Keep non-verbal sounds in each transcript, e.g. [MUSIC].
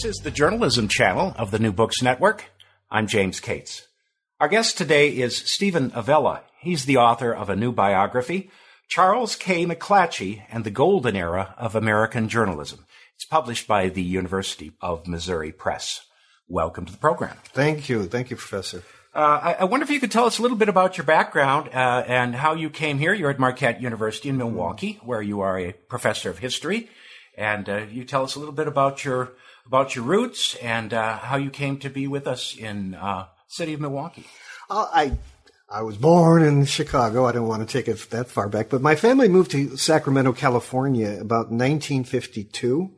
This is the journalism channel of the New Books Network. I'm James Cates. Our guest today is Steven Avella. He's the author of a new biography, Charles K. McClatchy and the Golden Era of American Journalism. It's published by the University of Missouri Press. Welcome to the program. Thank you. Thank you, Professor. Uh, I, I, wonder if you could tell us a little bit about your background uh, and how you came here. You're at Marquette University in Milwaukee, where you are a professor of history. And uh, you tell us a little bit about your about your roots and uh, how you came to be with us in uh, city of Milwaukee. Uh, I I was born in Chicago. I don't want to take it that far back, but my family moved to Sacramento, California about 1952,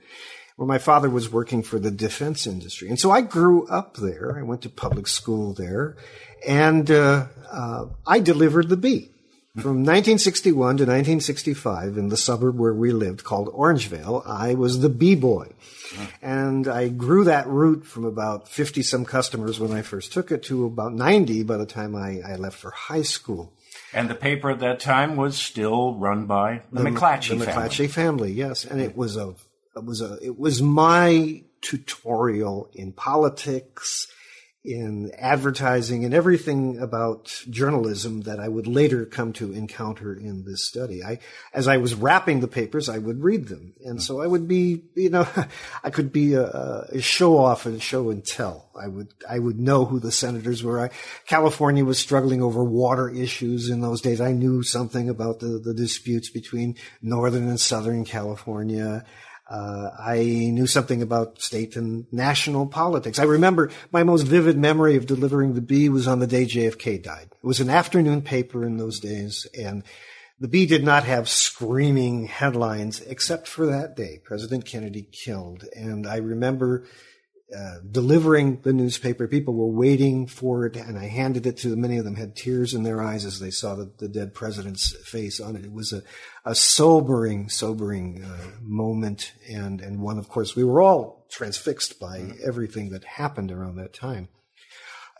where my father was working for the defense industry. And so I grew up there. I went to public school there, and uh, uh, I delivered the bee. From 1961 to 1965, in the suburb where we lived called Orangevale, I was the B-boy. And I grew that route from about 50 some customers when I first took it to about 90 by the time I, I left for high school. And the paper at that time was still run by the, the McClatchy the family. McClatchy family, yes. And it was a, it was a, it was my tutorial in politics in advertising and everything about journalism that I would later come to encounter in this study. I, as I was wrapping the papers, I would read them. And so I would be, you know, [LAUGHS] I could be a, a show off and show and tell. I would, I would know who the senators were. I, California was struggling over water issues in those days. I knew something about the, the disputes between Northern and Southern California. Uh, I knew something about state and national politics. I remember my most vivid memory of delivering the Bee was on the day JFK died. It was an afternoon paper in those days, and the Bee did not have screaming headlines except for that day, President Kennedy killed. And I remember uh, delivering the newspaper. People were waiting for it, and I handed it to them. Many of them had tears in their eyes as they saw the, the dead president's face on it. It was a, a sobering, sobering uh, moment, and and one, of course, we were all transfixed by mm-hmm. everything that happened around that time.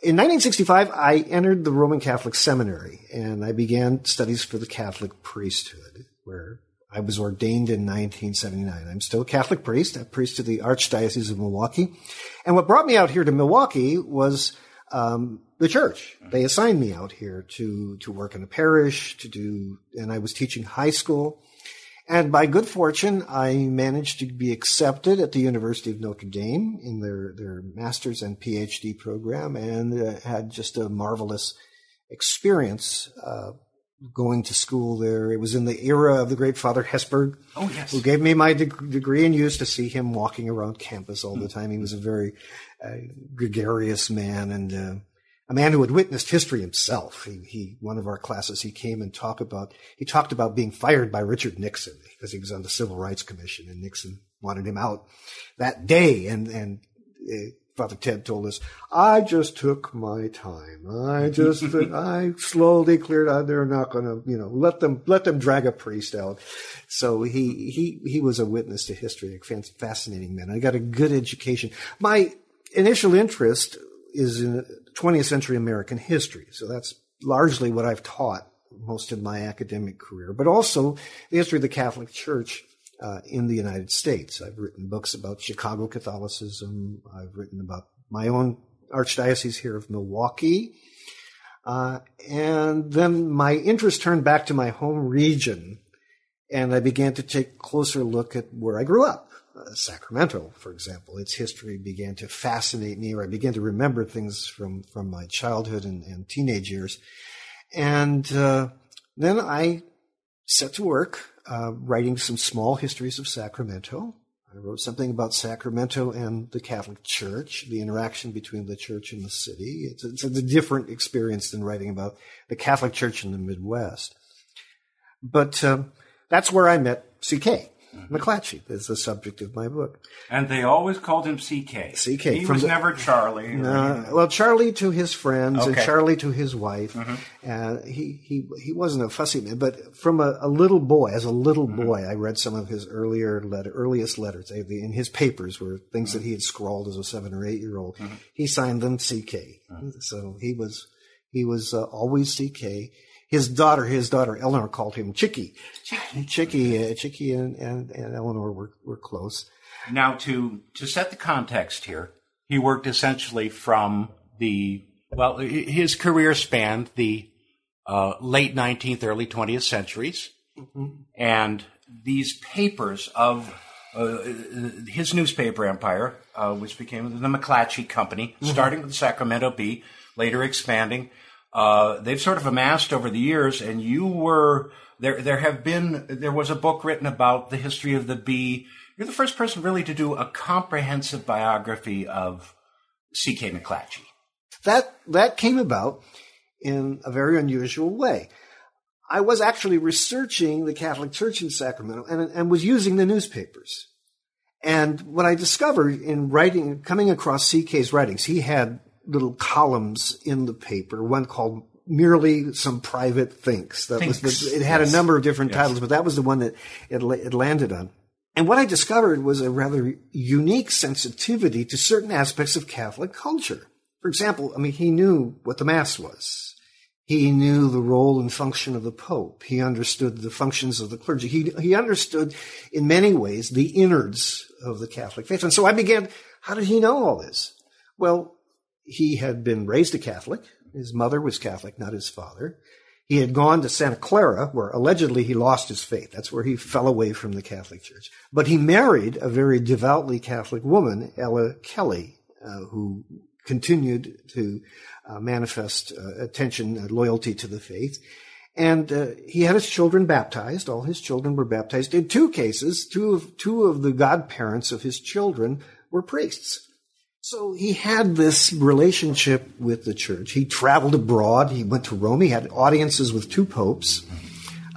In 1965, I entered the Roman Catholic Seminary, and I began studies for the Catholic priesthood, where I was ordained in 1979. I'm still a Catholic priest, a priest of the Archdiocese of Milwaukee. And what brought me out here to Milwaukee was um, the church. They assigned me out here to to work in a parish, to do, and I was teaching high school. And by good fortune, I managed to be accepted at the University of Notre Dame in their their master's and PhD program, and uh, had just a marvelous experience. Uh, going to school there. It was in the era of the great Father Hesburgh, oh, yes. who gave me my de- degree and used to see him walking around campus all the time. He was a very uh, gregarious man and uh, a man who had witnessed history himself. He, he, one of our classes, he came and talked about, he talked about being fired by Richard Nixon because he was on the Civil Rights Commission and Nixon wanted him out that day. And, and, uh, Father Ted told us, I just took my time. I just, [LAUGHS] I slowly cleared out. They're not going to, you know, let them, let them drag a priest out. So he, he, he was a witness to history, a fascinating man. I got a good education. My initial interest is in 20th century American history. So that's largely what I've taught most of my academic career, but also the history of the Catholic Church uh, in the United States. I've written books about Chicago Catholicism. I've written about my own archdiocese here of Milwaukee. Uh, and then my interest turned back to my home region, and I began to take closer look at where I grew up. Uh, Sacramento, for example, its history began to fascinate me, or I began to remember things from, from my childhood and, and teenage years. And uh, then I set to work uh, writing some small histories of Sacramento. I wrote something about Sacramento and the Catholic Church, the interaction between the church and the city. It's, it's a different experience than writing about the Catholic Church in the Midwest. But um, that's where I met CK. Mm-hmm. McClatchy is the subject of my book. And they always called him CK. CK. He was the, never Charlie. Uh, well, Charlie to his friends okay. and Charlie to his wife. Mm-hmm. Uh, he, he, he wasn't a fussy man, but from a, a little boy, as a little mm-hmm. boy, I read some of his earlier letter, earliest letters. In his papers were things mm-hmm. that he had scrawled as a seven or eight year old. Mm-hmm. He signed them CK. So he was, he was uh, always CK his daughter, his daughter Eleanor called him Chicky. Chicky, Chicky, uh, Chicky and, and, and Eleanor were, were close. Now, to, to set the context here, he worked essentially from the, well, his career spanned the uh, late 19th, early 20th centuries. Mm-hmm. And these papers of uh, his newspaper empire, uh, which became the McClatchy Company, mm-hmm. starting with the Sacramento Bee, later expanding uh, they've sort of amassed over the years, and you were there. There have been there was a book written about the history of the bee. You're the first person really to do a comprehensive biography of C.K. McClatchy. That that came about in a very unusual way. I was actually researching the Catholic Church in Sacramento and, and was using the newspapers. And what I discovered in writing, coming across CK's writings, he had little columns in the paper, one called merely some private thinks. That thinks. was the, it had yes. a number of different yes. titles, but that was the one that it, it landed on. And what I discovered was a rather unique sensitivity to certain aspects of Catholic culture. For example, I mean, he knew what the Mass was. He knew the role and function of the Pope. He understood the functions of the clergy. He, he understood, in many ways, the innards of the Catholic faith. And so I began, how did he know all this? Well, he had been raised a Catholic. His mother was Catholic, not his father. He had gone to Santa Clara, where allegedly he lost his faith. That's where he fell away from the Catholic Church. But he married a very devoutly Catholic woman, Ella Kelly, uh, who continued to uh, manifest uh, attention, loyalty to the faith. And uh, he had his children baptized. All his children were baptized. In two cases, two of, two of the godparents of his children were priests. So he had this relationship with the church. He traveled abroad. He went to Rome. He had audiences with two popes.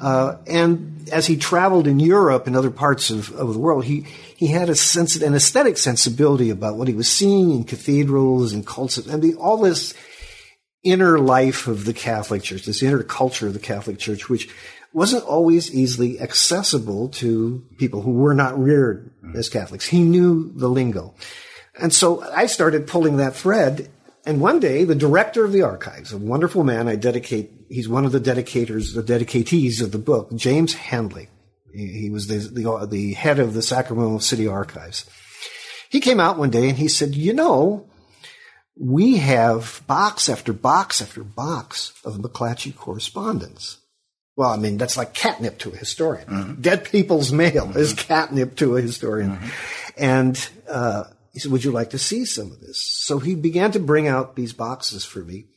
Uh, and as he traveled in Europe and other parts of, of the world, he, he had a sense, an aesthetic sensibility about what he was seeing in cathedrals and cults. I mean, all this inner life of the Catholic Church, this inner culture of the Catholic Church, which wasn't always easily accessible to people who were not reared as Catholics. He knew the lingo. And so I started pulling that thread. And one day, the director of the archives, a wonderful man, I dedicate, he's one of the dedicators, the dedicatees of the book, James Handley. He was the, the, the head of the Sacramento City Archives. He came out one day and he said, you know, we have box after box after box of McClatchy correspondence. Well, I mean, that's like catnip to a historian. Mm-hmm. Dead people's mail mm-hmm. is catnip to a historian. Mm-hmm. And, uh, he said, Would you like to see some of this? So he began to bring out these boxes for me.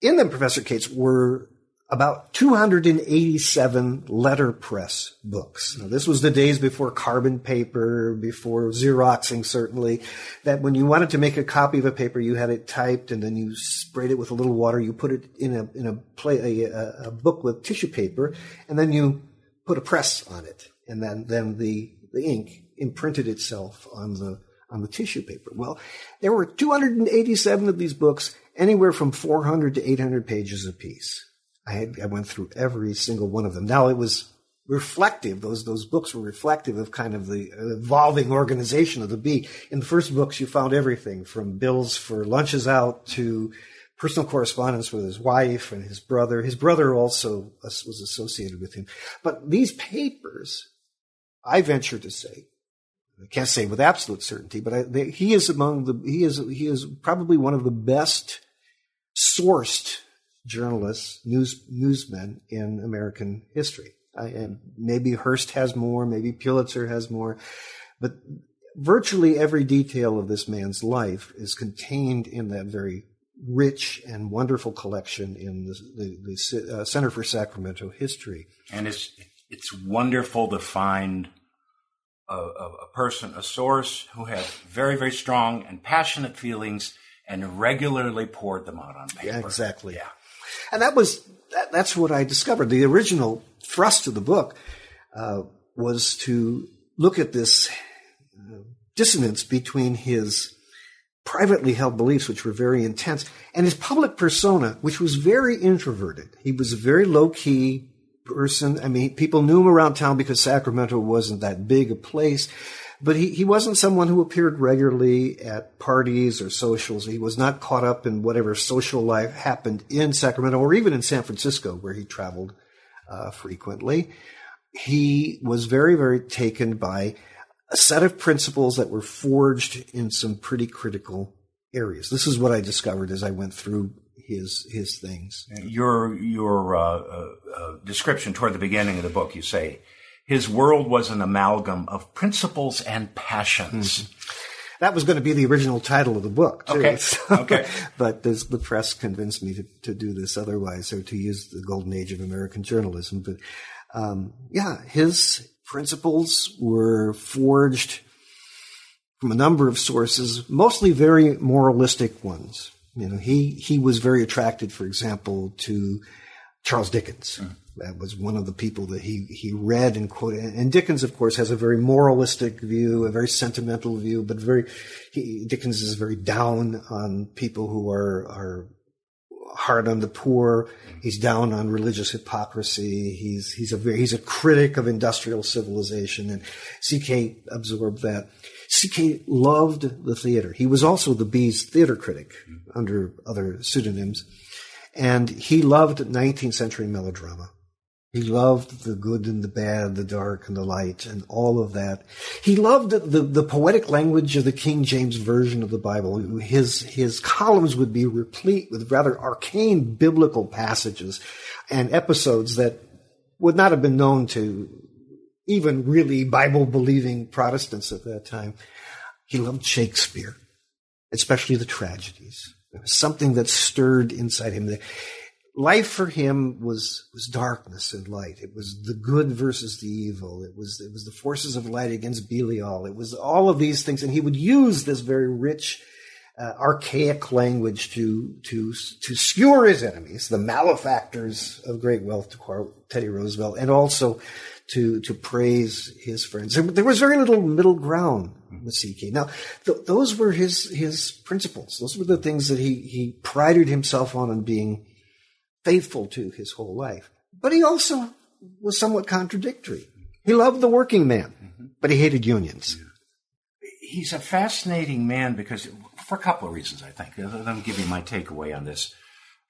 In them, Professor Cates, were about 287 letterpress books. Now, this was the days before carbon paper, before Xeroxing, certainly, that when you wanted to make a copy of a paper, you had it typed and then you sprayed it with a little water. You put it in a, in a, play, a, a book with tissue paper and then you put a press on it. And then, then the, the ink imprinted itself on the, on the tissue paper. Well, there were 287 of these books, anywhere from 400 to 800 pages apiece. I, had, I went through every single one of them. Now it was reflective. Those those books were reflective of kind of the evolving organization of the bee. In the first books, you found everything from bills for lunches out to personal correspondence with his wife and his brother. His brother also was associated with him. But these papers, I venture to say, I can't say with absolute certainty, but I, they, he is among the he is he is probably one of the best sourced journalists, news newsmen in American history. I, and maybe Hearst has more, maybe Pulitzer has more, but virtually every detail of this man's life is contained in that very rich and wonderful collection in the, the, the uh, Center for Sacramento History. And it's it's wonderful to find a, a, person, a source who has very, very strong and passionate feelings and regularly poured them out on paper. Yeah, exactly. Yeah. And that was, that, that's what I discovered. The original thrust of the book uh, was to look at this uh, dissonance between his privately held beliefs, which were very intense, and his public persona, which was very introverted. He was a very low key person. I mean, people knew him around town because Sacramento wasn't that big a place. But he, he wasn't someone who appeared regularly at parties or socials. He was not caught up in whatever social life happened in Sacramento or even in San Francisco, where he traveled uh, frequently. He was very, very taken by a set of principles that were forged in some pretty critical areas. This is what I discovered as I went through his his things. Your your uh, uh, uh, description toward the beginning of the book, you say his world was an amalgam of principles and passions. Mm-hmm. That was going to be the original title of the book, too. Okay. So, okay. [LAUGHS] but the press convinced me to, to do this otherwise, or to use the golden age of American journalism. But um, yeah, his principles were forged from a number of sources, mostly very moralistic ones. You know, he he was very attracted, for example, to Charles Dickens. Mm. That was one of the people that he he read and quoted. And Dickens, of course, has a very moralistic view, a very sentimental view, but very he, Dickens is very down on people who are are hard on the poor. He's down on religious hypocrisy. He's he's a very, he's a critic of industrial civilization, and C.K. absorbed that. C.K. loved the theater. He was also the Bee's theater critic under other pseudonyms. And he loved 19th century melodrama. He loved the good and the bad, the dark and the light, and all of that. He loved the, the, the, poetic language of the King James Version of the Bible. His, his columns would be replete with rather arcane biblical passages and episodes that would not have been known to even really Bible believing Protestants at that time. He loved Shakespeare, especially the tragedies. There was something that stirred inside him. Life for him was, was darkness and light. It was the good versus the evil. It was, it was the forces of light against Belial. It was all of these things. And he would use this very rich, uh, archaic language to, to, to skewer his enemies, the malefactors of great wealth, to Teddy Roosevelt, and also to, to praise his friends. There was very little middle ground with CK. Now, th- those were his, his principles. Those were the things that he, he prided himself on and being faithful to his whole life. But he also was somewhat contradictory. He loved the working man, mm-hmm. but he hated unions. He's a fascinating man because, for a couple of reasons, I think. Let me give you my takeaway on this.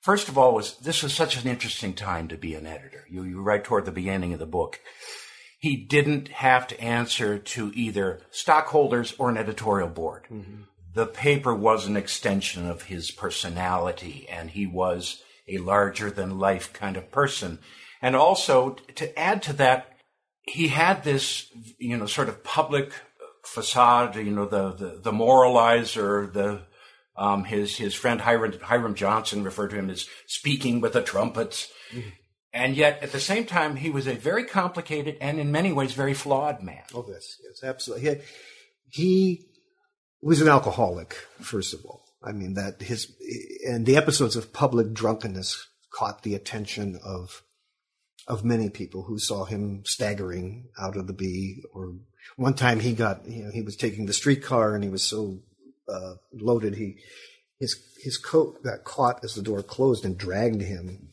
First of all, was this was such an interesting time to be an editor. You, you write toward the beginning of the book. He didn't have to answer to either stockholders or an editorial board. Mm-hmm. The paper was an extension of his personality, and he was a larger than life kind of person. And also to add to that, he had this, you know, sort of public facade, you know, the, the, the moralizer, the, um, his his friend Hiram, Hiram, Johnson referred to him as speaking with trumpets. Mm-hmm. And yet, at the same time, he was a very complicated and, in many ways, very flawed man. Oh, yes, yes, absolutely. He, he was an alcoholic, first of all. I mean that his and the episodes of public drunkenness caught the attention of of many people who saw him staggering out of the Bee. Or one time he got you know he was taking the streetcar and he was so uh, loaded, he his his coat got caught as the door closed and dragged him.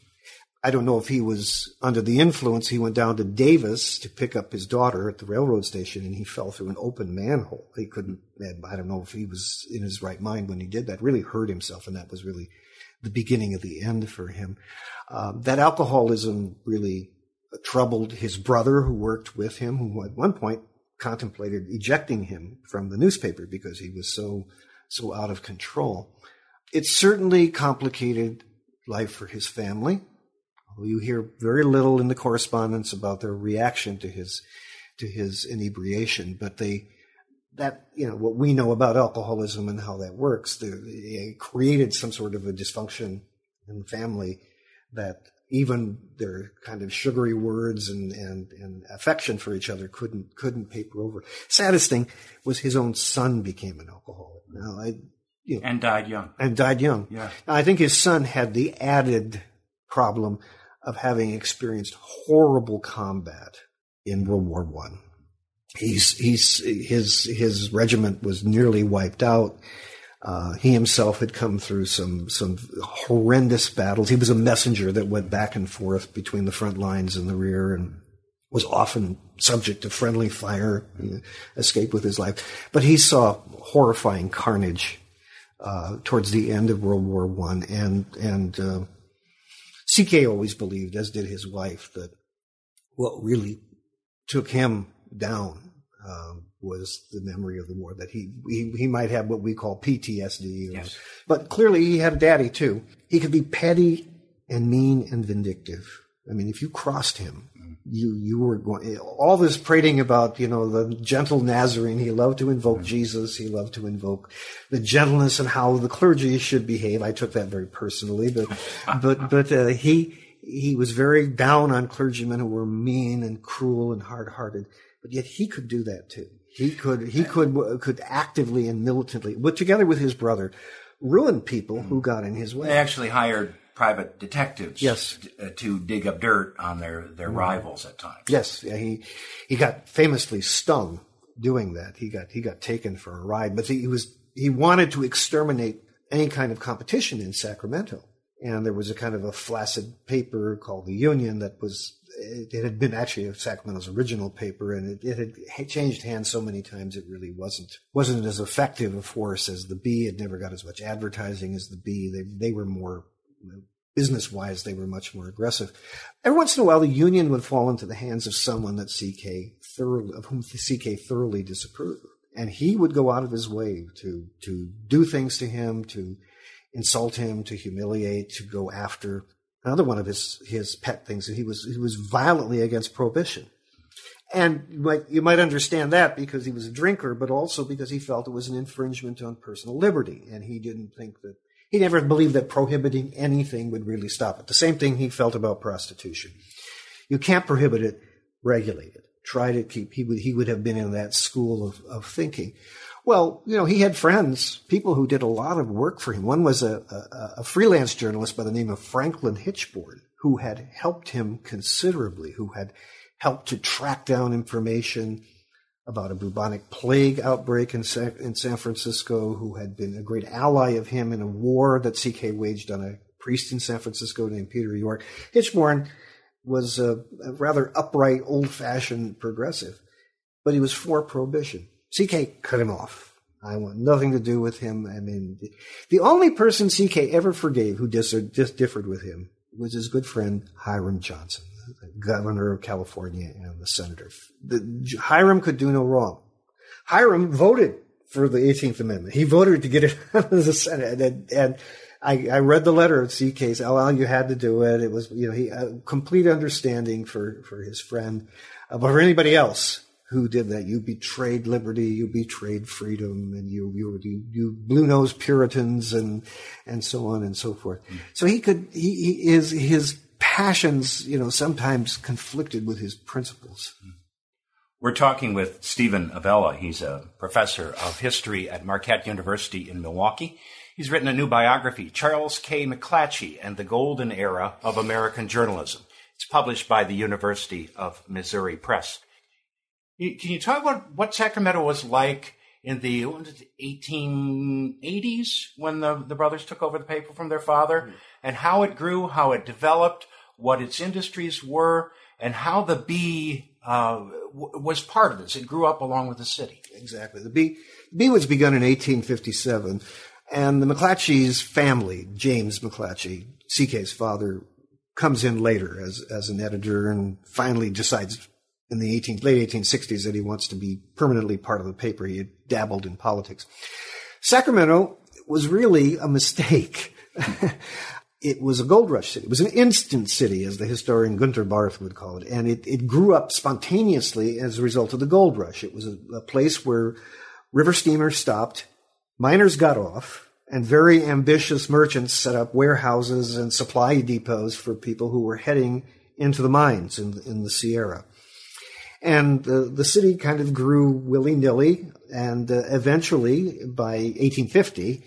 I don't know if he was under the influence. He went down to Davis to pick up his daughter at the railroad station, and he fell through an open manhole. He couldn't. I don't know if he was in his right mind when he did that. Really hurt himself, and that was really the beginning of the end for him. Um, that alcoholism really troubled his brother, who worked with him, who at one point contemplated ejecting him from the newspaper because he was so so out of control. It certainly complicated life for his family. You hear very little in the correspondence about their reaction to his to his inebriation, but they that you know what we know about alcoholism and how that works. They, they created some sort of a dysfunction in the family that even their kind of sugary words and, and, and affection for each other couldn't couldn't paper over. Saddest thing was his own son became an alcoholic. Now, I, you know, and died young. And died young. Yeah. Now, I think his son had the added problem of having experienced horrible combat in World War One. He's he's his his regiment was nearly wiped out. Uh, he himself had come through some some horrendous battles. He was a messenger that went back and forth between the front lines and the rear, and was often subject to friendly fire. He escaped with his life, but he saw horrifying carnage uh, towards the end of World War One, and and uh, CK always believed, as did his wife, that what really took him down um, was the memory of the war. That he, he he might have what we call PTSD. Or, Yes. But clearly, he had a daddy too. He could be petty and mean and vindictive. I mean, if you crossed him, you you were going. All this prating about you know the gentle Nazarene. He loved to invoke Jesus. He loved to invoke the gentleness and how the clergy should behave. I took that very personally, but [LAUGHS] but but uh, he he was very down on clergymen who were mean and cruel and hard hearted. But yet he could do that too. He could he could could actively and militantly, but together with his brother, ruin people who got in his way. They actually hired private detectives Yes. t- uh, to dig up dirt on their, their rivals at times. Yes, yeah, he he got famously stung doing that. He got he got taken for a ride, but he was he wanted to exterminate any kind of competition in Sacramento. And there was a kind of a flaccid paper called the Union that was it, had been actually a Sacramento's original paper, and it, it had changed hands so many times it really wasn't wasn't as effective a force as the Bee. It never got as much advertising as the Bee. They they were more business wise, they were much more aggressive. Every once in a while, the union would fall into the hands of someone that CK thoroughly, of whom CK thoroughly disapproved, and he would go out of his way to to do things to him, to insult him, to humiliate, to go after. Another one of his his pet things, he was he was violently against prohibition. And you might, you might understand that because he was a drinker, but also because he felt it was an infringement on personal liberty. And he didn't think that, he never believed that prohibiting anything would really stop it. The same thing he felt about prostitution. You can't prohibit it, regulate it. Try to keep, he would, he would have been in that school of, of thinking. Well, you know, he had friends, people who did a lot of work for him. One was a, a, a freelance journalist by the name of Franklin Hichborn, who had helped him considerably, who had helped to track down information about a bubonic plague outbreak in San, in San Francisco, who had been a great ally of him in a war that CK waged on a priest in San Francisco named Peter Yorke. Hichborn was a, a rather upright, old-fashioned progressive, but he was for prohibition. CK cut him off. I want nothing to do with him. I mean, the only person CK ever forgave who dis- dis- differed with him was his good friend Hiram Johnson, the governor of California and the senator. The, Hiram could do no wrong. Hiram voted for the 18th Amendment. He voted to get it [LAUGHS] out of the Senate, and, and I, I, read the letter of CK's. Oh, you had to do it. It was, you know, he a complete understanding for for his friend, uh, but for anybody else who did that, you betrayed liberty, you betrayed freedom, and you you you, blue nosed Puritans, and and so on and so forth. Mm. So he could he, he his his passions, you know, sometimes conflicted with his principles. Mm. We're talking with Steven Avella. He's a professor of history at Marquette University in Milwaukee. He's written a new biography, Charles K. McClatchy and the Golden Era of American Journalism. It's published by the University of Missouri Press. Can you talk about what Sacramento was like in the 1880s when the, the brothers took over the paper from their father mm-hmm. and how it grew, how it developed, what its industries were, and how the Bee uh, w- was part of this. It grew up along with the city. Exactly. The Bee, the Bee was begun in 1857, and the McClatchy's family, James McClatchy, CK's father, comes in later as, as an editor and finally decides in the 18, late 1860s that he wants to be permanently part of the paper. He had dabbled in politics. Sacramento was really a mistake. [LAUGHS] it was a gold rush city. It was an instant city, as the historian Gunther Barth would call it. And it, it grew up spontaneously as a result of the gold rush. It was a, a place where river steamers stopped, miners got off, and very ambitious merchants set up warehouses and supply depots for people who were heading into the mines in, in the Sierra. And the, the city kind of grew willy nilly, and uh, eventually, by 1850,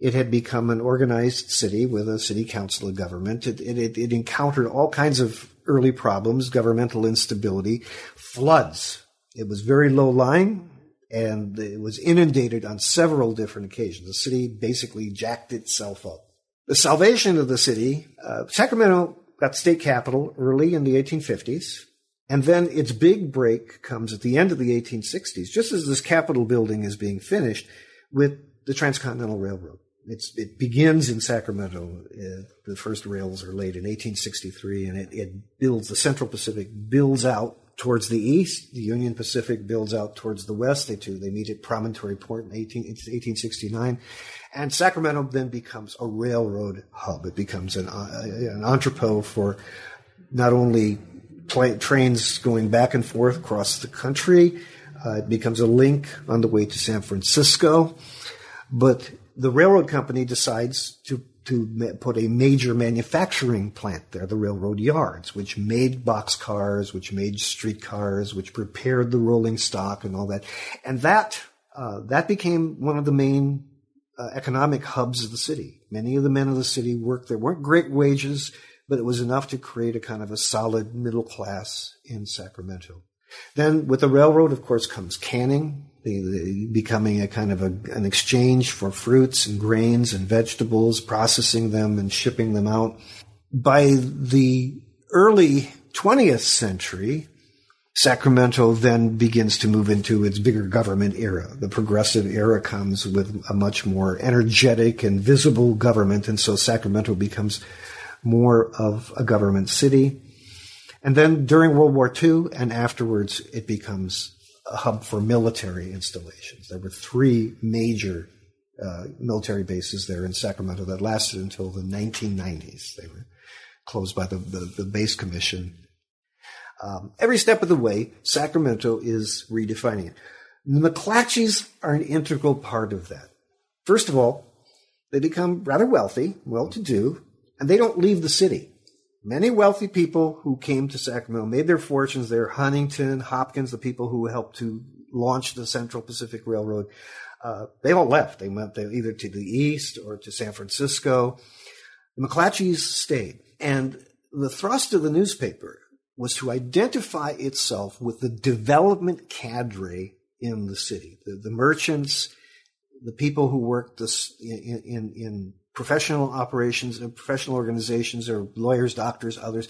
it had become an organized city with a city council of government. It, it, it encountered all kinds of early problems, governmental instability, floods. It was very low lying and it was inundated on several different occasions. The city basically jacked itself up. The salvation of the city, uh, Sacramento got state capital early in the 1850s. And then its big break comes at the end of the 1860s, just as this Capitol building is being finished with the Transcontinental Railroad. It's, it begins in Sacramento. Uh, the first rails are laid in 1863, and it, it builds, the Central Pacific builds out towards the east. The Union Pacific builds out towards the west. They two, they meet at Promontory Point in 18, 1869. And Sacramento then becomes a railroad hub. It becomes an, uh, an entrepot for not only trains going back and forth across the country. Uh, it becomes a link on the way to San Francisco. But the railroad company decides to to put a major manufacturing plant there, the railroad yards, which made boxcars, which made streetcars, which prepared the rolling stock and all that. And that uh, that became one of the main uh, economic hubs of the city. Many of the men of the city worked there. weren't great wages but it was enough to create a kind of a solid middle class in Sacramento. Then with the railroad, of course, comes canning, the, the, becoming a kind of a, an exchange for fruits and grains and vegetables, processing them and shipping them out. By the early 20th century, Sacramento then begins to move into its bigger government era. The progressive era comes with a much more energetic and visible government, and so Sacramento becomes more of a government city. And then during World War II and afterwards, it becomes a hub for military installations. There were three major uh, military bases there in Sacramento that lasted until the 1990s. They were closed by the, the, the base commission. Um, every step of the way, Sacramento is redefining it. The McClatchys are an integral part of that. First of all, they become rather wealthy, well to do, and they don't leave the city. Many wealthy people who came to Sacramento made their fortunes there. Huntington, Hopkins, the people who helped to launch the Central Pacific Railroad, uh, they all left. They went either to the east or to San Francisco. The McClatchys stayed. And the thrust of the newspaper was to identify itself with the development cadre in the city, the, the merchants, the people who worked this in, in, in professional operations and professional organizations or lawyers, doctors, others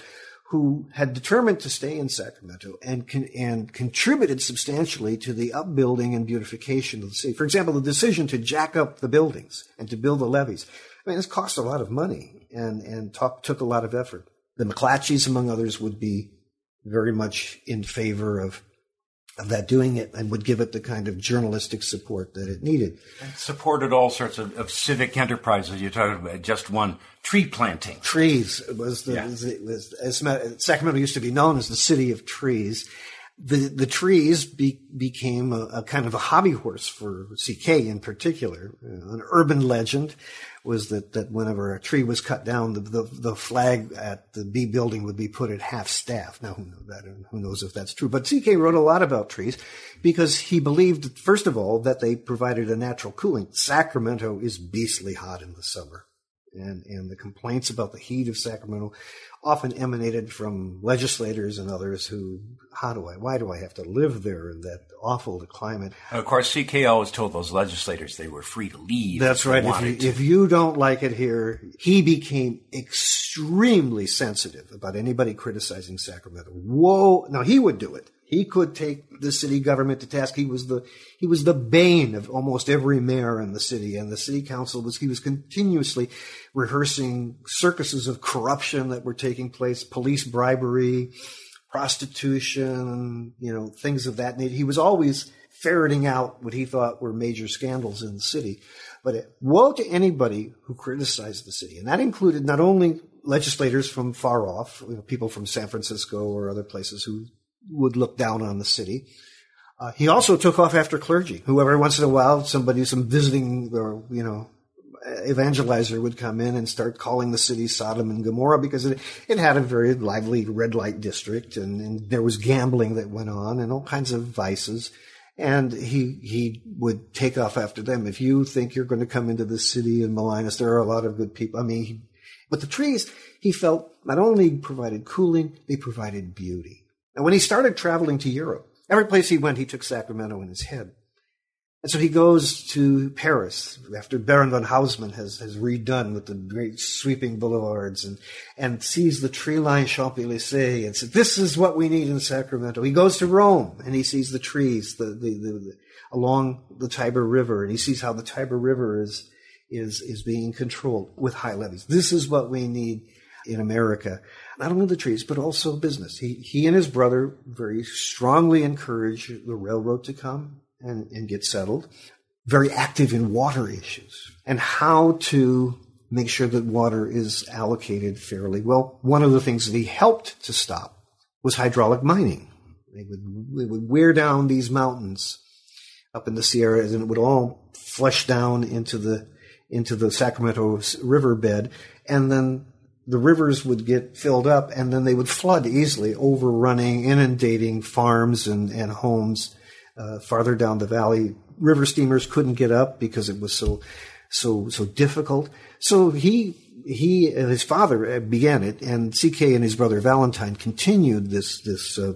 who had determined to stay in Sacramento and con- and contributed substantially to the upbuilding and beautification of the city. For example, the decision to jack up the buildings and to build the levees. I mean, this cost a lot of money and and talk, took a lot of effort. The McClatchys, among others, would be very much in favor of of that doing it and would give it the kind of journalistic support that it needed. It supported all sorts of, of civic enterprises. You're talking about just one tree planting. Trees was the, yeah. was, as Sacramento used to be known as the city of trees. The the trees be, became a, a, kind of a hobby horse for CK in particular, an urban legend was that, that whenever a tree was cut down, the, the, the flag at the Bee building would be put at half staff. Now, who knows that? Who knows if that's true? But CK wrote a lot about trees because he believed, first of all, that they provided a natural cooling. Sacramento is beastly hot in the summer. And, and the complaints about the heat of Sacramento often emanated from legislators and others who, how do I, why do I have to live there in that awful climate? And of course, CK always told those legislators they were free to leave. That's right. If you, if you don't like it here, he became extremely sensitive about anybody criticizing Sacramento. Whoa. Now he would do it. He could take the city government to task. He was the he was the bane of almost every mayor in the city, and the city council was he was continuously rehearsing circuses of corruption that were taking place, police bribery, prostitution, you know, things of that nature. He was always ferreting out what he thought were major scandals in the city. But it, woe to anybody who criticized the city, and that included not only legislators from far off, you know, people from San Francisco or other places who would look down on the city. Uh, he also took off after clergy, who every once in a while somebody, some visiting or you know evangelizer would come in and start calling the city Sodom and Gomorrah because it, it had a very lively red light district and, and, there was gambling that went on and all kinds of vices. And he he would take off after them. If you think you're going to come into the city and malign us, there are a lot of good people. I mean, he, but the trees he felt not only provided cooling, they provided beauty. And when he started traveling to Europe, Every place he went, he took Sacramento in his head. And so he goes to Paris after Baron von Haussmann has, has redone with the great sweeping boulevards and, and sees the tree-lined Champs-Élysées and says, this is what we need in Sacramento. He goes to Rome and he sees the trees the, the, the, the, along the Tiber River and he sees how the Tiber River is, is, is being controlled with high levees. This is what we need in America. Not only the trees, but also business. He, he and his brother very strongly encourage the railroad to come and, and get settled. Very active in water issues and how to make sure that water is allocated fairly. Well, one of the things that he helped to stop was hydraulic mining. They would, they would wear down these mountains up in the Sierras and it would all flush down into the, into the Sacramento riverbed. And then the rivers would get filled up and then they would flood easily, overrunning, inundating farms and, and homes uh, farther down the valley. River steamers couldn't get up because it was so so so difficult. So he he and his father uh, began it, and CK and his brother Valentine continued this this uh,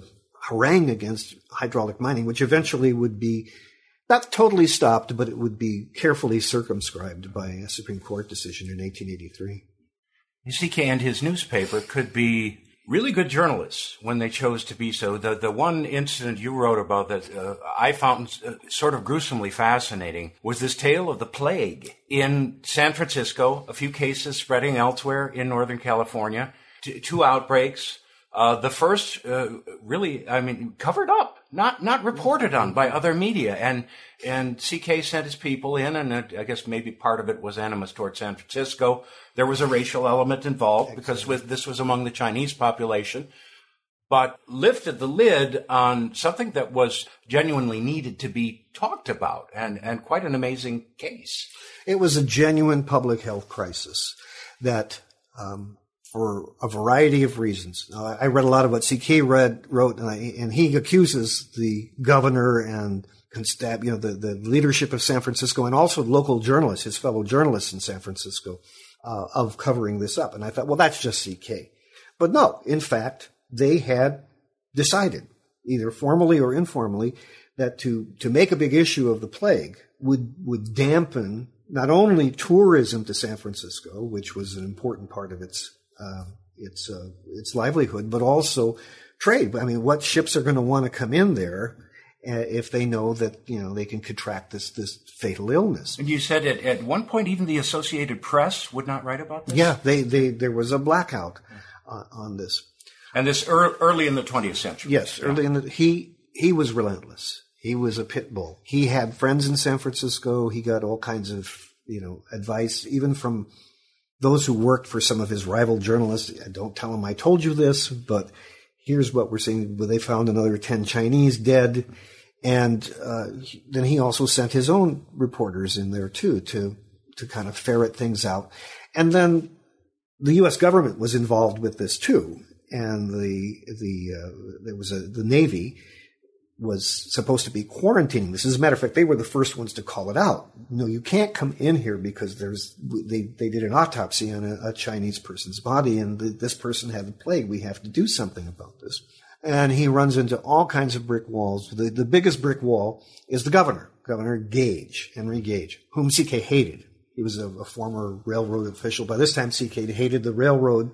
harangue against hydraulic mining, which eventually would be not totally stopped, but it would be carefully circumscribed by a Supreme Court decision in 1883. CK and his newspaper could be really good journalists when they chose to be so. The the one incident you wrote about that uh, I found uh, sort of gruesomely fascinating was this tale of the plague in San Francisco. A few cases spreading elsewhere in Northern California. T- two outbreaks. Uh, the first, uh, really, I mean, covered up, not not reported on by other media, and and CK sent his people in, and I guess maybe part of it was animus toward San Francisco. There was a racial element involved Excellent. because with, this was among the Chinese population, but lifted the lid on something that was genuinely needed to be talked about, and and quite an amazing case. It was a genuine public health crisis that. Um, for a variety of reasons. Uh, I read a lot of what CK read, wrote, and, I, and he accuses the governor and constab, you know, the, the leadership of San Francisco and also local journalists, his fellow journalists in San Francisco, uh, of covering this up. And I thought, well, that's just CK. But no, in fact, they had decided, either formally or informally, that to, to make a big issue of the plague would, would dampen not only tourism to San Francisco, which was an important part of its uh, its uh, its livelihood, but also trade. I mean, what ships are going to want to come in there uh, if they know that you know they can contract this this fatal illness? And you said at, at one point even the Associated Press would not write about this. Yeah, they, they there was a blackout uh, on this. And this er- early in the 20th century. Yes, yeah. early in the he he was relentless. He was a pit bull. He had friends in San Francisco. He got all kinds of you know advice, even from those who worked for some of his rival journalists, don't tell them I told you this, but here's what we're seeing. They found another 10 Chinese dead. And uh, then he also sent his own reporters in there too to to kind of ferret things out. And then the U.S. government was involved with this too, and the the uh, there was a the Navy was supposed to be quarantining this. As a matter of fact, they were the first ones to call it out. No, you can't come in here because there's they they did an autopsy on a, a Chinese person's body, and the, this person had the plague. We have to do something about this. And he runs into all kinds of brick walls. The the biggest brick wall is the governor, Governor Gage, Henry Gage, whom CK hated. He was a, a former railroad official. By this time, CK hated the railroad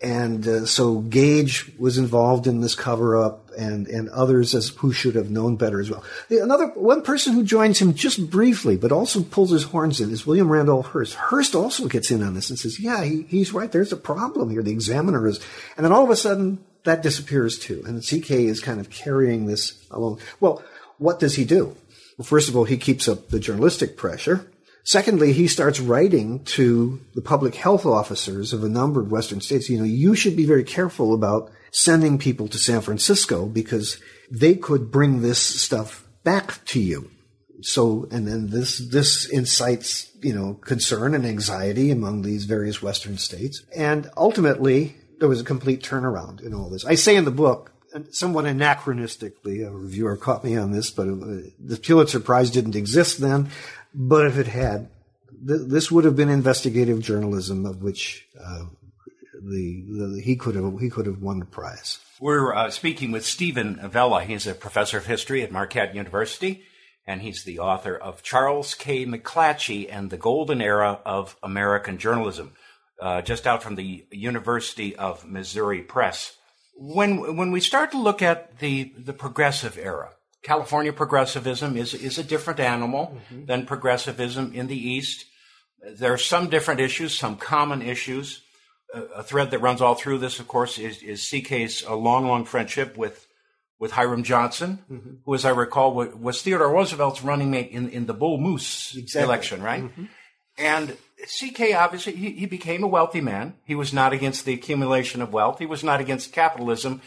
and uh, so Gage was involved in this cover up, and and others as who should have known better as well. Another one person who joins him just briefly, but also pulls his horns in, is William Randolph Hearst. Hearst also gets in on this and says, "Yeah, he, he's right. There's a problem here. The Examiner is," and then all of a sudden that disappears too, and CK is kind of carrying this alone. Well, what does he do? Well, first of all, he keeps up the journalistic pressure. Secondly, he starts writing to the public health officers of a number of Western states. You know, you should be very careful about sending people to San Francisco because they could bring this stuff back to you. So, and then this, this incites, you know, concern and anxiety among these various Western states. And ultimately, there was a complete turnaround in all this. I say in the book, somewhat anachronistically, a reviewer caught me on this, but the Pulitzer Prize didn't exist then. But if it had, th- this would have been investigative journalism of which uh, the, the he could have he could have won the prize. We're uh, speaking with Steven Avella. He's a professor of history at Marquette University, and he's the author of Charles K. McClatchy and the Golden Era of American Journalism, uh, just out from the University of Missouri Press. When when we start to look at the the progressive era, California progressivism is is a different animal mm-hmm. than progressivism in the East. There are some different issues, some common issues a thread that runs all through this, of course, is, is CK's a long, long friendship with with Hiram Johnson, mm-hmm. who, as I recall, was Theodore Roosevelt's running mate in, in the Bull Moose exactly. election, right? Mm-hmm. And CK obviously he, he became a wealthy man. He was not against the accumulation of wealth. He was not against capitalism,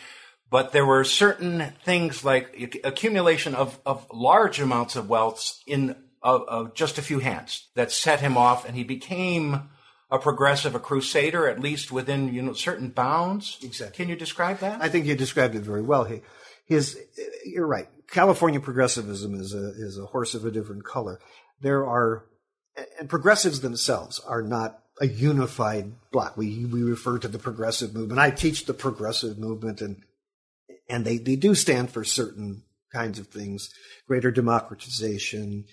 but there were certain things like accumulation of, of large amounts of wealth in of just a few hands that set him off, and he became a progressive, a crusader, at least within you know certain bounds. Exactly. Can you describe that? I think you described it very well. He, his, you're right. California progressivism is a is a horse of a different color. There are, and progressives themselves are not a unified block. We we refer to the progressive movement. I teach the progressive movement, and and they they do stand for certain kinds of things: greater democratization,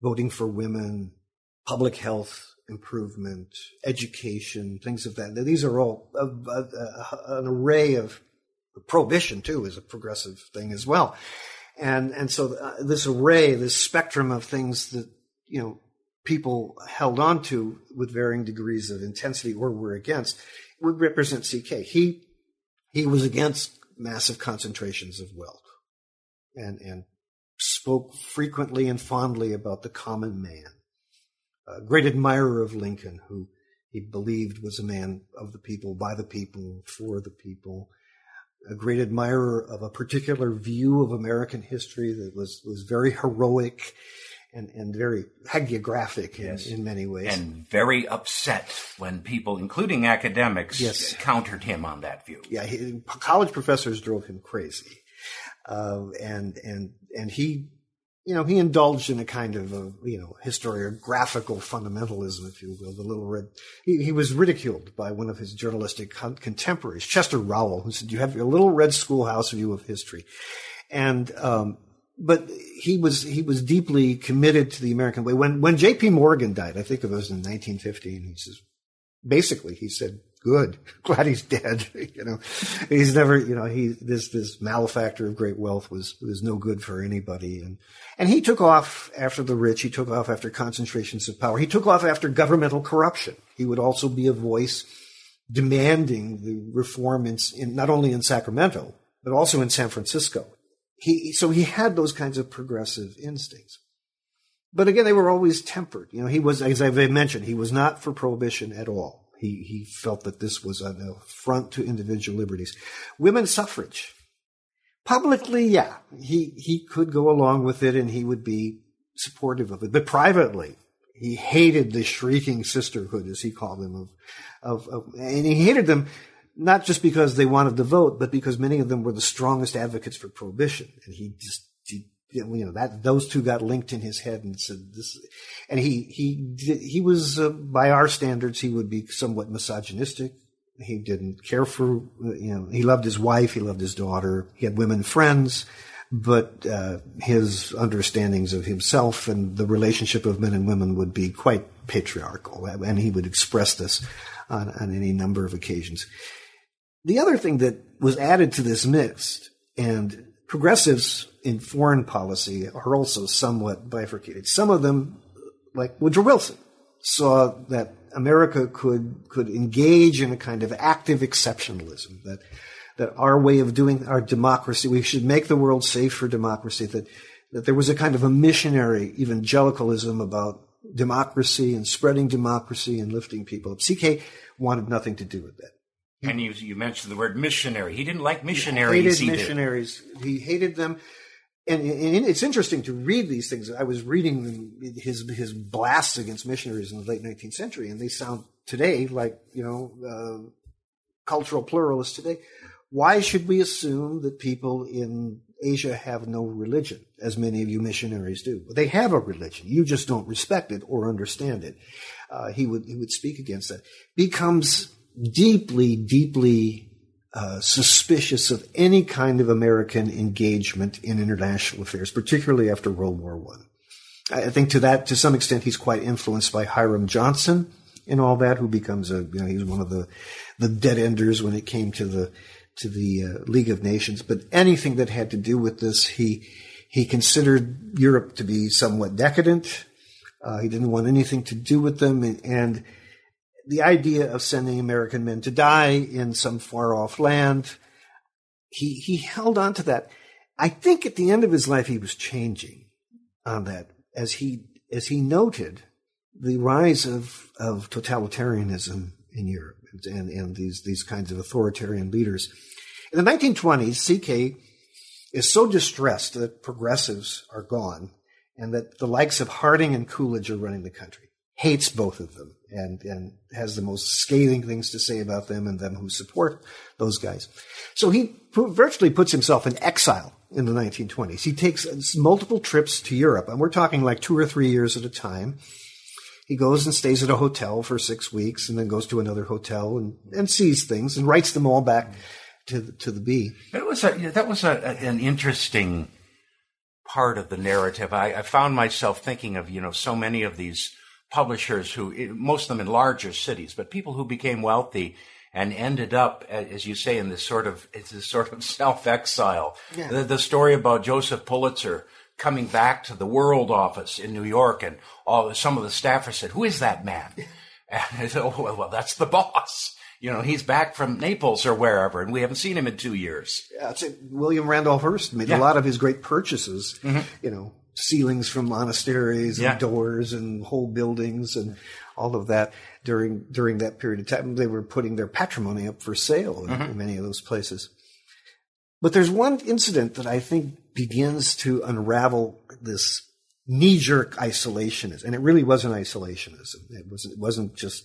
voting for women, public health, improvement, education, things of that. These are all a, a, a, an array of prohibition too is a progressive thing as well, and and so uh, this array, this spectrum of things that you know people held on to with varying degrees of intensity or were against would represent CK. He he was against massive concentrations of wealth, and and spoke frequently and fondly about the common man a great admirer of Lincoln, who he believed was a man of the people, by the people, for the people. A great admirer of a particular view of American history that was, was very heroic and, and very hagiographic in, yes. in many ways. And very upset when people, including academics, yes. countered him on that view. Yeah, he, college professors drove him crazy. Uh, and, and, and he you know, he indulged in a kind of a, you know, historiographical fundamentalism, if you will, the little red. He, he was ridiculed by one of his journalistic con- contemporaries, Chester Rowell, who said, you have your little red schoolhouse view of history. And, um, but he was, he was deeply committed to the American way. When, when J.P. Morgan died, I think it was in 1915, he says, basically, he said, good. [LAUGHS] Glad he's dead. [LAUGHS] you know, he's never, you know, he, this, this malefactor of great wealth was, was no good for anybody. And, and he took off after the rich. He took off after concentrations of power. He took off after governmental corruption. He would also be a voice demanding the reform in, in not only in Sacramento, but also in San Francisco. He, so he had those kinds of progressive instincts. But again, they were always tempered. You know, he was, as I've mentioned, he was not for prohibition at all. He, he felt that this was an affront to individual liberties. Women's suffrage. Publicly, yeah, he, he could go along with it and he would be supportive of it. But privately, he hated the shrieking sisterhood, as he called them, of, of, of, and he hated them not just because they wanted to vote, but because many of them were the strongest advocates for prohibition. And he just you know that those two got linked in his head and said this and he he he was uh, by our standards he would be somewhat misogynistic he didn't care for you know he loved his wife he loved his daughter he had women friends but uh, his understandings of himself and the relationship of men and women would be quite patriarchal and he would express this on, on any number of occasions the other thing that was added to this mix and progressives in foreign policy are also somewhat bifurcated. Some of them, like Woodrow Wilson, saw that America could could engage in a kind of active exceptionalism that that our way of doing our democracy, we should make the world safe for democracy. That that there was a kind of a missionary evangelicalism about democracy and spreading democracy and lifting people up. CK wanted nothing to do with that. And you, you mentioned the word missionary. He didn't like missionaries. He hated missionaries. He hated them. And, and, it's interesting to read these things. I was reading his his blasts against missionaries in the late 19th century, and they sound today like you know uh, cultural pluralists today. Why should we assume that people in Asia have no religion, as many of you missionaries do? They have a religion. You just don't respect it or understand it. Uh, he would he would speak against that. Becomes deeply, deeply uh, suspicious of any kind of American engagement in international affairs, particularly after World War One. I. I think to that, to some extent, he's quite influenced by Hiram Johnson and all that, who becomes a, you know, he's one of the, the dead enders when it came to the, to the uh, League of Nations. But anything that had to do with this, he, he considered Europe to be somewhat decadent. Uh, he didn't want anything to do with them, and, and, the idea of sending American men to die in some far off land, he he held on to that. I think at the end of his life, he was changing on that as he as he noted the rise of of totalitarianism in Europe and and these these kinds of authoritarian leaders. In the 1920s, CK is so distressed that progressives are gone and that the likes of Harding and Coolidge are running the country. Hates both of them and, and has the most scathing things to say about them and them who support those guys. So he virtually puts himself in exile in the 1920s. He takes multiple trips to Europe, and we're talking like two or three years at a time. He goes and stays at a hotel for six weeks and then goes to another hotel and, and sees things and writes them all back to the, to the Bee. It was a, that was a, an interesting part of the narrative. I, I, found myself thinking of you know so many of these publishers who most of them in larger cities, but people who became wealthy and ended up, as you say, in this sort of it's this sort of [LAUGHS] self exile. Yeah. The, the, story about Joseph Pulitzer coming back to the World Office in New York, and all some of the staffers said, "Who is that man?" [LAUGHS] And I said, "Oh well, well that's the boss." you know, he's back from Naples or wherever, and we haven't seen him in two years. Yeah, William Randolph Hearst made yeah. a lot of his great purchases, mm-hmm. you know, ceilings from monasteries and yeah. doors and whole buildings and all of that during during that period of time. They were putting their patrimony up for sale in, mm-hmm. in many of those places. But there's one incident that I think begins to unravel this knee-jerk isolationism, and it really wasn't isolationism. It wasn't. It wasn't just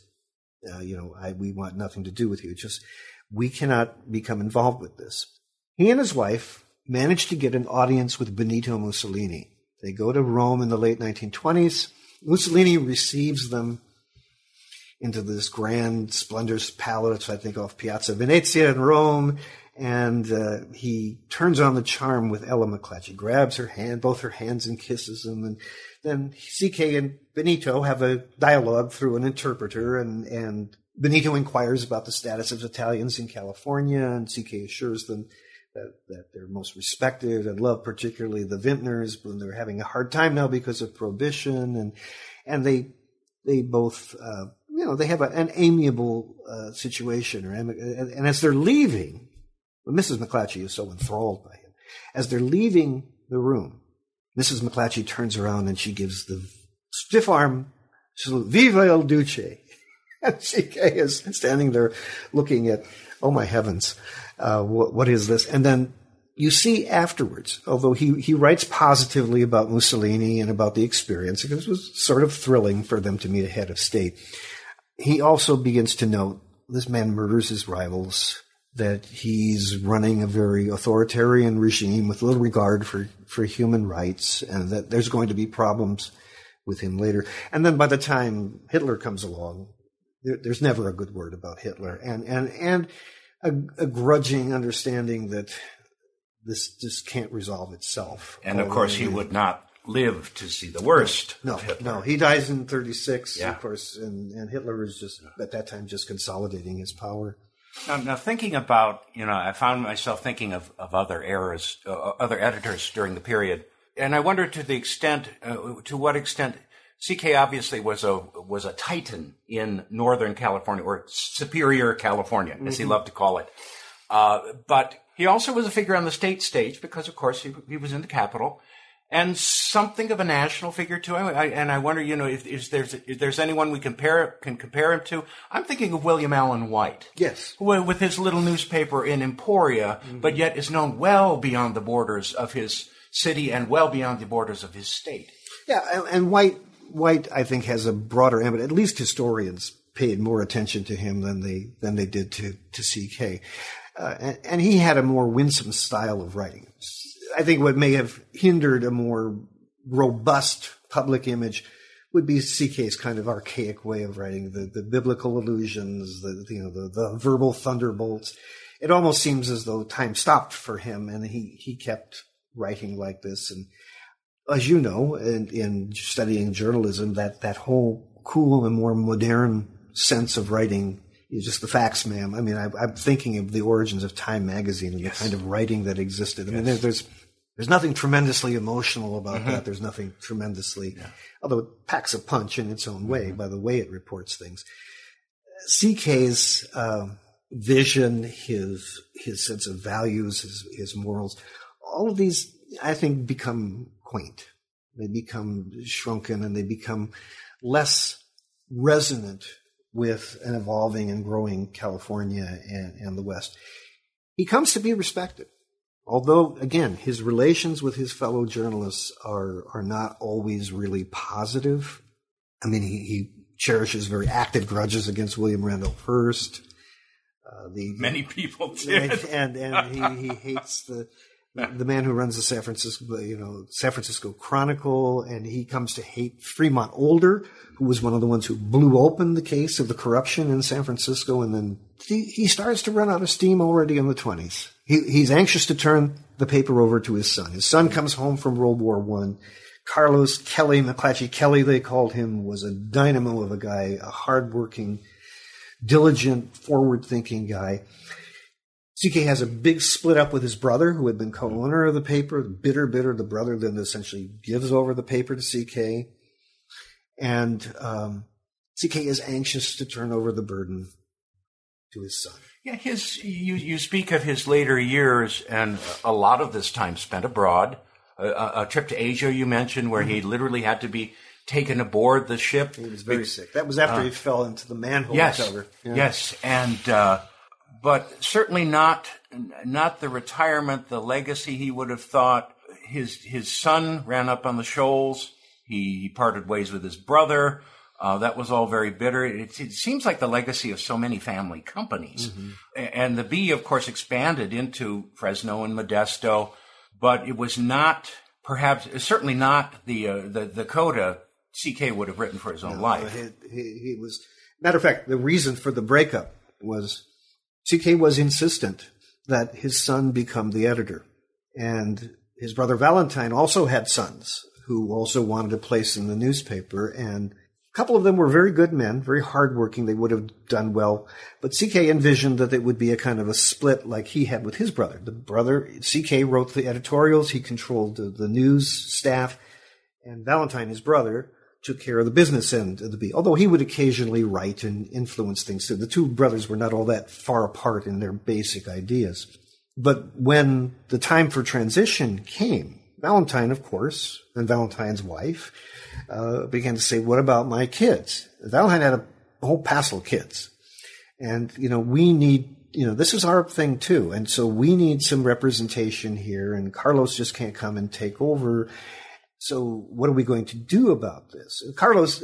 uh, you know, I, we want nothing to do with you. It's just we cannot become involved with this. He and his wife managed to get an audience with Benito Mussolini. They go to Rome in the late 1920s. Mussolini receives them into this grand, splendorous palace, I think off Piazza Venezia in Rome. And uh, he turns on the charm with Ella McClatchy, grabs her hand, both her hands, and kisses them. And then CK and Benito have a dialogue through an interpreter, and, and Benito inquires about the status of Italians in California, and CK assures them that, that they're most respected and loved, particularly the Vintners, when they're having a hard time now because of prohibition, and and they they both uh, you know they have a, an amiable uh, situation, or and, and as they're leaving, Mrs. McClatchy is so enthralled by him. As they're leaving the room, Mrs. McClatchy turns around and she gives the stiff arm salute, Viva el Duce. [LAUGHS] And CK is standing there looking at, oh my heavens, uh, what, what is this? And then you see afterwards, although he, he writes positively about Mussolini and about the experience, because it was sort of thrilling for them to meet a head of state, he also begins to note this man murders his rivals, that he's running a very authoritarian regime with little regard for, for human rights, and that there's going to be problems with him later. And then by the time Hitler comes along, there, there's never a good word about Hitler, and and and a, a grudging understanding that this just can't resolve itself. And of course, he would not live to see the worst. No, no, he dies in 36, yeah. of course, and, and Hitler is just at that time just consolidating his power. Now, now, thinking about, you know, I found myself thinking of, of other eras, uh, other editors during the period, and I wonder to the extent, uh, to what extent CK obviously was a was a titan in Northern California or Superior California, as mm-hmm. he loved to call it. Uh, but he also was a figure on the state stage because, of course, he, he was in the capital and something of a national figure too. I, and I wonder, you know, if, if there's if there's anyone we compare can compare him to. I'm thinking of William Allen White. Yes, who, with his little newspaper in Emporia, mm-hmm. but yet is known well beyond the borders of his city and well beyond the borders of his state. Yeah, and, and White White I think has a broader ambit. At least historians paid more attention to him than they than they did to to CK. Uh, and, and, he had a more winsome style of writing. I think what may have hindered a more robust public image would be CK's kind of archaic way of writing the, the biblical allusions, the you know the, the verbal thunderbolts. It almost seems as though time stopped for him, and he he kept writing like this. And as you know, in, in studying journalism, that that whole cool and more modern sense of writing is just the facts, ma'am. I mean, I, am thinking of the origins of Time magazine and yes. the kind of writing that existed. I yes. mean, there, there's there's nothing tremendously emotional about mm-hmm. that. There's nothing tremendously, yeah. although it packs a punch in its own way mm-hmm. by the way it reports things. CK's uh, vision, his his sense of values, his his morals, all of these, I think, become quaint. They become shrunken and they become less resonant with an evolving and growing California and, and the West. He comes to be respected although again his relations with his fellow journalists are are not always really positive i mean he, he cherishes very active grudges against william randolph hearst uh, the many people [LAUGHS] did. and and he, he hates the the man who runs the San Francisco, you know, San Francisco Chronicle, and he comes to hate Fremont Older, who was one of the ones who blew open the case of the corruption in San Francisco, and then he, he starts to run out of steam already in the twenties. He, he's anxious to turn the paper over to his son. His son comes home from World War One. Carlos Kelly, McClatchy Kelly, they called him, was a dynamo of a guy, a hardworking, diligent, forward-thinking guy. CK has a big split up with his brother, who had been co-owner of the paper. Bitter, bitter. The brother then essentially gives over the paper to CK, and um, CK is anxious to turn over the burden to his son. Yeah, his you you speak of his later years, and a lot of this time spent abroad. A, a trip to Asia you mentioned, where mm-hmm. he literally had to be taken aboard the ship. He was very Be- sick. That was after uh, he fell into the manhole yes, cover. Yeah. Yes, and. Uh, but certainly not not the retirement, the legacy he would have thought. His his son ran up on the shoals. He, he parted ways with his brother. Uh, that was all very bitter. It, it, seems like the legacy of so many family companies. Mm-hmm. And the Bee, of course, expanded into Fresno and Modesto, but it was not, perhaps, certainly not the uh, the, the coda CK would have written for his own no, life. He, he, he was. Matter of fact, the reason for the breakup was CK was insistent that his son become the editor. And his brother Valentine also had sons who also wanted a place in the newspaper. And a couple of them were very good men, very hardworking. They would have done well. But CK envisioned that it would be a kind of a split like he had with his brother. The brother, CK wrote the editorials. He controlled the, the news staff. And Valentine, his brother, took care of the business end of the Bee, although he would occasionally write and influence things too. The two brothers were not all that far apart in their basic ideas. But when the time for transition came, Valentine, of course, and Valentine's wife, uh, began to say, what about my kids? Valentine had a whole passel of kids. And, you know, we need, you know, this is our thing too. And so we need some representation here and Carlos just can't come and take over. So what are we going to do about this? Carlos,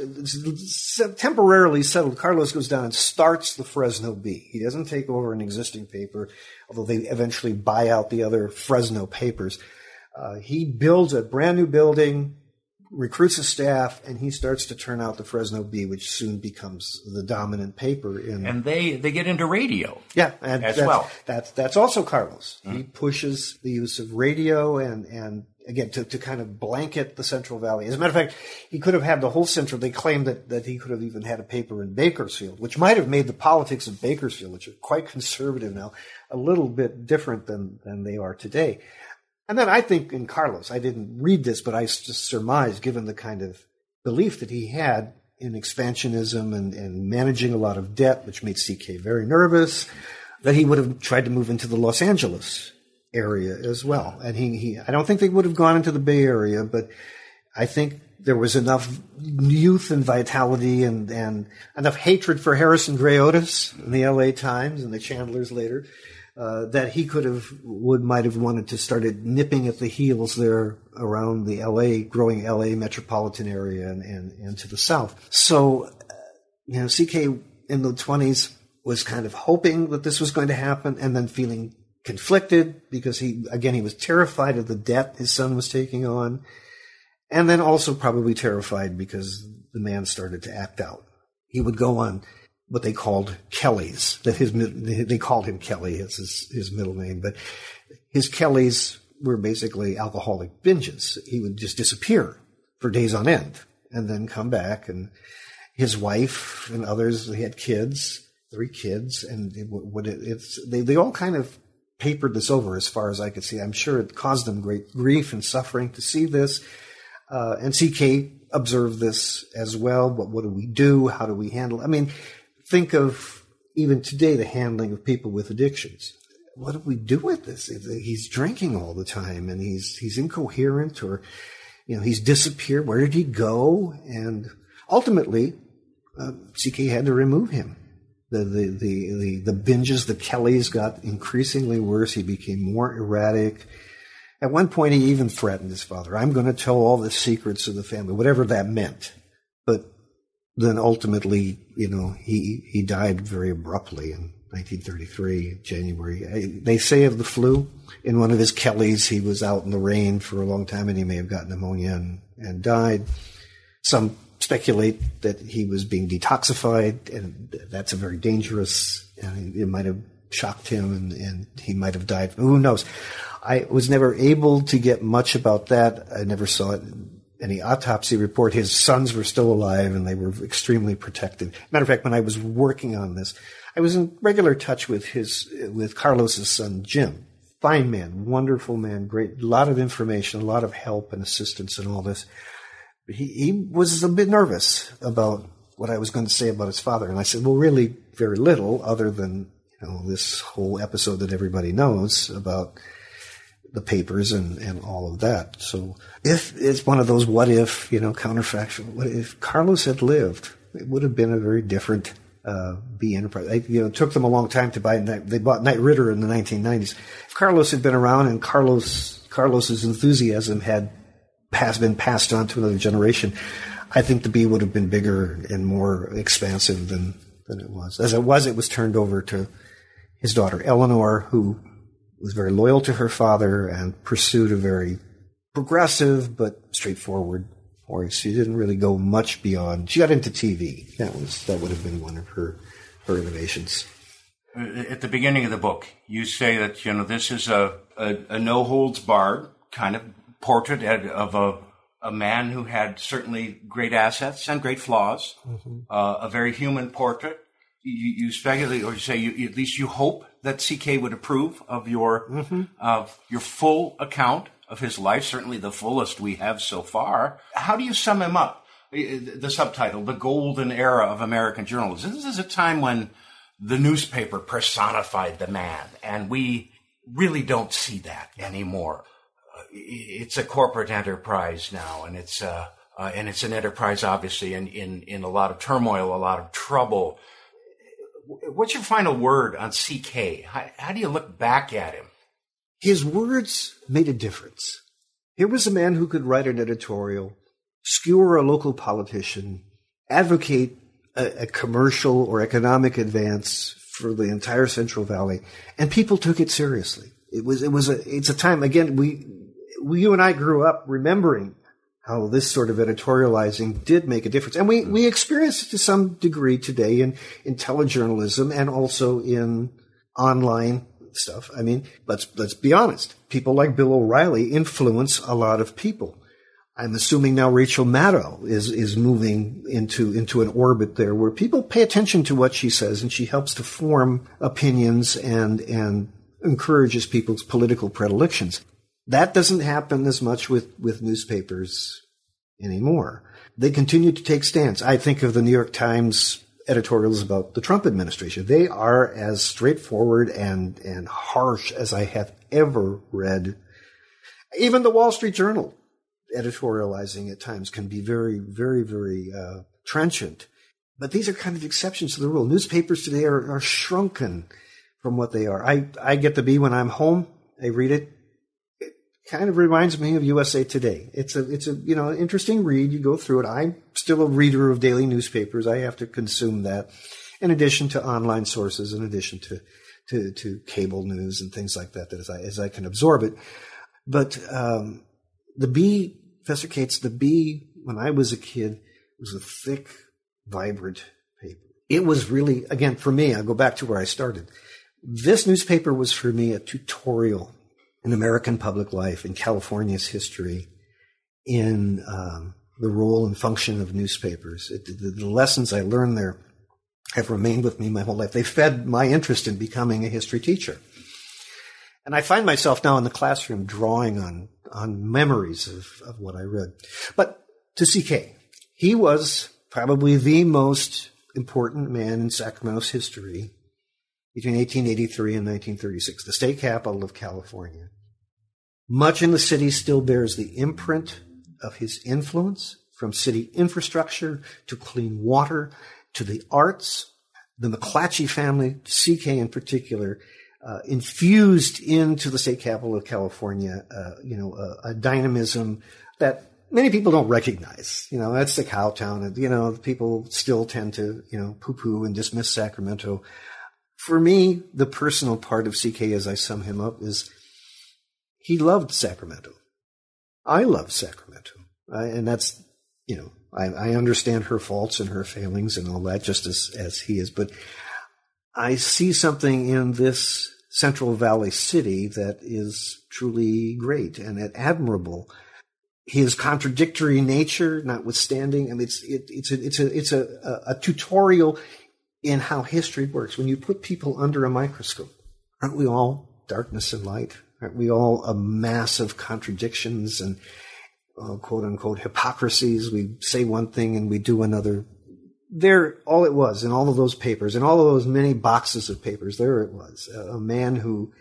temporarily settled, Carlos goes down and starts the Fresno Bee. He doesn't take over an existing paper, although they eventually buy out the other Fresno papers. Uh, he builds a brand new building, recruits a staff, and he starts to turn out the Fresno Bee, which soon becomes the dominant paper in. And they they get into radio. Yeah, and as that's, well. That's that's also Carlos. Mm-hmm. He pushes the use of radio and and again to, to kind of blanket the Central Valley. As a matter of fact, he could have had the whole Central. They claimed that, that he could have even had a paper in Bakersfield, which might have made the politics of Bakersfield, which are quite conservative now, a little bit different than than they are today. And then I think in Carlos, I didn't read this, but I just surmise, given the kind of belief that he had in expansionism and, and managing a lot of debt, which made CK very nervous, that he would have tried to move into the Los Angeles area as well. And he, he, I don't think they would have gone into the Bay Area, but I think there was enough youth and vitality and, and enough hatred for Harrison Gray Otis in the LA Times and the Chandlers later, uh, that he could have, would, might have wanted to started nipping at the heels there around the LA, growing LA metropolitan area and, and, and to the south. So, uh, you know, CK in the 20s was kind of hoping that this was going to happen and then feeling conflicted because he, again, he was terrified of the debt his son was taking on. and then also probably terrified because the man started to act out. He would go on what they called Kelly's. That his they called him Kelly as his, his middle name, but his Kelly's were basically alcoholic binges. He would just disappear for days on end and then come back. And his wife and others, he had kids, three kids, and it, what it, it's they they all kind of papered this over as far as I could see. I'm sure it caused them great grief and suffering to see this. Uh, and CK observed this as well. What, what do we do? How do we handle? I mean, think of even today the handling of people with addictions. What do we do with this? He's drinking all the time and he's he's incoherent or you know he's disappeared. Where did he go? And ultimately, uh, CK had to remove him. The, the, the, the, the binges, the Kellys got increasingly worse. He became more erratic. At one point, he even threatened his father, I'm going to tell all the secrets of the family, whatever that meant. But then ultimately, you know, he, he died very abruptly in 1933, January. They say of the flu, in one of his Kellys, he was out in the rain for a long time and he may have gotten pneumonia and, and died. Some speculate that he was being detoxified, and that's a very dangerous. it might have shocked him, and, and he might have died. Who knows? I was never able to get much about that. I never saw it any autopsy report. His sons were still alive, and they were extremely protective. Matter of fact, when I was working on this, I was in regular touch with his with Carlos's son Jim. Fine man, wonderful man, great, a lot of information, a lot of help and assistance and all this he, he was a bit nervous about what I was going to say about his father. And I said, well, really very little other than, you know, this whole episode that everybody knows about the papers and, and all of that. So if it's one of those what if, you know, counterfactual, what if Carlos had lived, it would have been a very different uh, Bee Enterprise. I, you know, it took them a long time to buy. They bought Knight Ridder in the 1990s. If Carlos had been around and Carlos Carlos's enthusiasm had has been passed on to another generation, I think the Bee would have been bigger and more expansive than, than it was. As it was, it was turned over to his daughter Eleanor, who was very loyal to her father and pursued a very progressive but straightforward course. She didn't really go much beyond. She got into TV. That was that would have been one of her her innovations. Uh, at the beginning of the book, you say that you know this is a, a, a no holds barred kind of portrait of a, a man who had certainly great assets and great flaws, mm-hmm. uh, a very human portrait. You, you speculate, or you say, you, at least you hope that CK would approve of your mm-hmm. of your full account of his life, certainly the fullest we have so far. How do you sum him up? The subtitle, "The Golden Era of American Journalism." This is a time when the newspaper personified the man, and we really don't see that anymore it's a corporate enterprise now, and it's uh, uh, and it's an enterprise obviously in, in in a lot of turmoil, a lot of trouble. What's your final word on CK? How, how do you look back at him? His words made a difference. Here was a man who could write an editorial, skewer a local politician, advocate a, a commercial or economic advance for the entire Central Valley, and people took it seriously. It was it was a it's a time again we you and I grew up remembering how this sort of editorializing did make a difference. And we, we experience it to some degree today in, in telejournalism and also in online stuff. I mean, let's, let's be honest. People like Bill O'Reilly influence a lot of people. I'm assuming now Rachel Maddow is, is moving into, into an orbit there where people pay attention to what she says and she helps to form opinions and, and encourages people's political predilections. That doesn't happen as much with, with newspapers anymore. They continue to take stands. I think of the New York Times editorials about the Trump administration. They are as straightforward and, and harsh as I have ever read. Even the Wall Street Journal editorializing at times can be very, very, very uh, trenchant. But these are kind of exceptions to the rule. Newspapers today are, are shrunken from what they are. I, I get the Bee when I'm home. I read it kind of reminds me of USA Today. It's a it's a you know interesting read. You go through it. I'm still a reader of daily newspapers. I have to consume that, in addition to online sources, in addition to to, to cable news and things like that. That as I as I can absorb it, but um, the Bee Professor Cates, the Bee, when I was a kid, was a thick, vibrant paper. It was really, again, for me, I'll go back to where I started. This newspaper was for me a tutorial in American public life, in California's history, in um, the role and function of newspapers. It, the, the lessons I learned there have remained with me my whole life. They fed my interest in becoming a history teacher. And I find myself now in the classroom drawing on, on memories of, of what I read. But to CK, he was probably the most important man in Sacramento's history between 1883 and 1936, the state capital of California. Much in the city still bears the imprint of his influence from city infrastructure to clean water to the arts. The McClatchy family, CK in particular, uh, infused into the state capital of California, uh, you know, a, a, dynamism that many people don't recognize. You know, that's the cow town. You know, people still tend to, you know, poo-poo and dismiss Sacramento. For me, the personal part of CK, as I sum him up, is he loved Sacramento. I love Sacramento. I, and that's, you know, I, I understand her faults and her failings and all that just as, as he is. But I see something in this Central Valley city that is truly great and admirable. His contradictory nature, notwithstanding, I mean, it's it, it's a, it's a it's a, a, tutorial in how history works. When you put people under a microscope, aren't we all darkness and light? Aren't we all a mass of contradictions and uh, quote unquote hypocrisies. We say one thing and we do another. There, all it was in all of those papers, in all of those many boxes of papers, there it was. A man who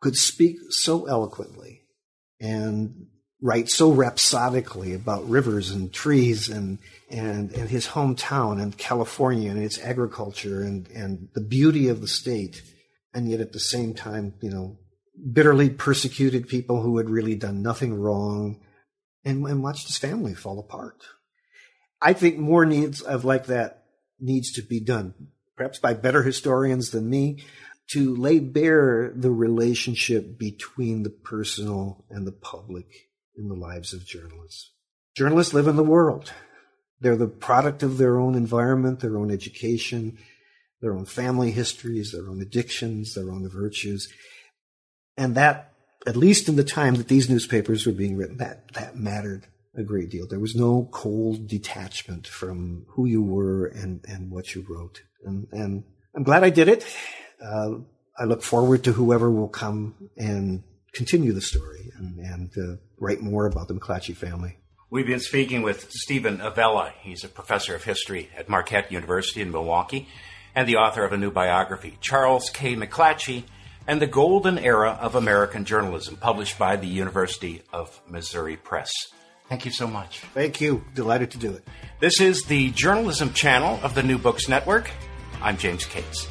could speak so eloquently and write so rhapsodically about rivers and trees and, and, and his hometown and California and its agriculture and, and the beauty of the state. And yet at the same time, you know, bitterly persecuted people who had really done nothing wrong and, and watched his family fall apart. I think more needs of like that needs to be done, perhaps by better historians than me, to lay bare the relationship between the personal and the public in the lives of journalists. Journalists live in the world. They're the product of their own environment, their own education, their own family histories, their own addictions, their own virtues. And that at least in the time that these newspapers were being written, that, that mattered a great deal. There was no cold detachment from who you were and, and what you wrote. And, and I'm glad I did it. Uh, I look forward to whoever will come and continue the story and, and uh, write more about the McClatchy family. We've been speaking with Steven Avella. He's a professor of history at Marquette University in Milwaukee and the author of a new biography, Charles K. McClatchy and the Golden Era of American Journalism, published by the University of Missouri Press. Thank you so much. Thank you. Delighted to do it. This is the journalism channel of the New Books Network. I'm James Cates.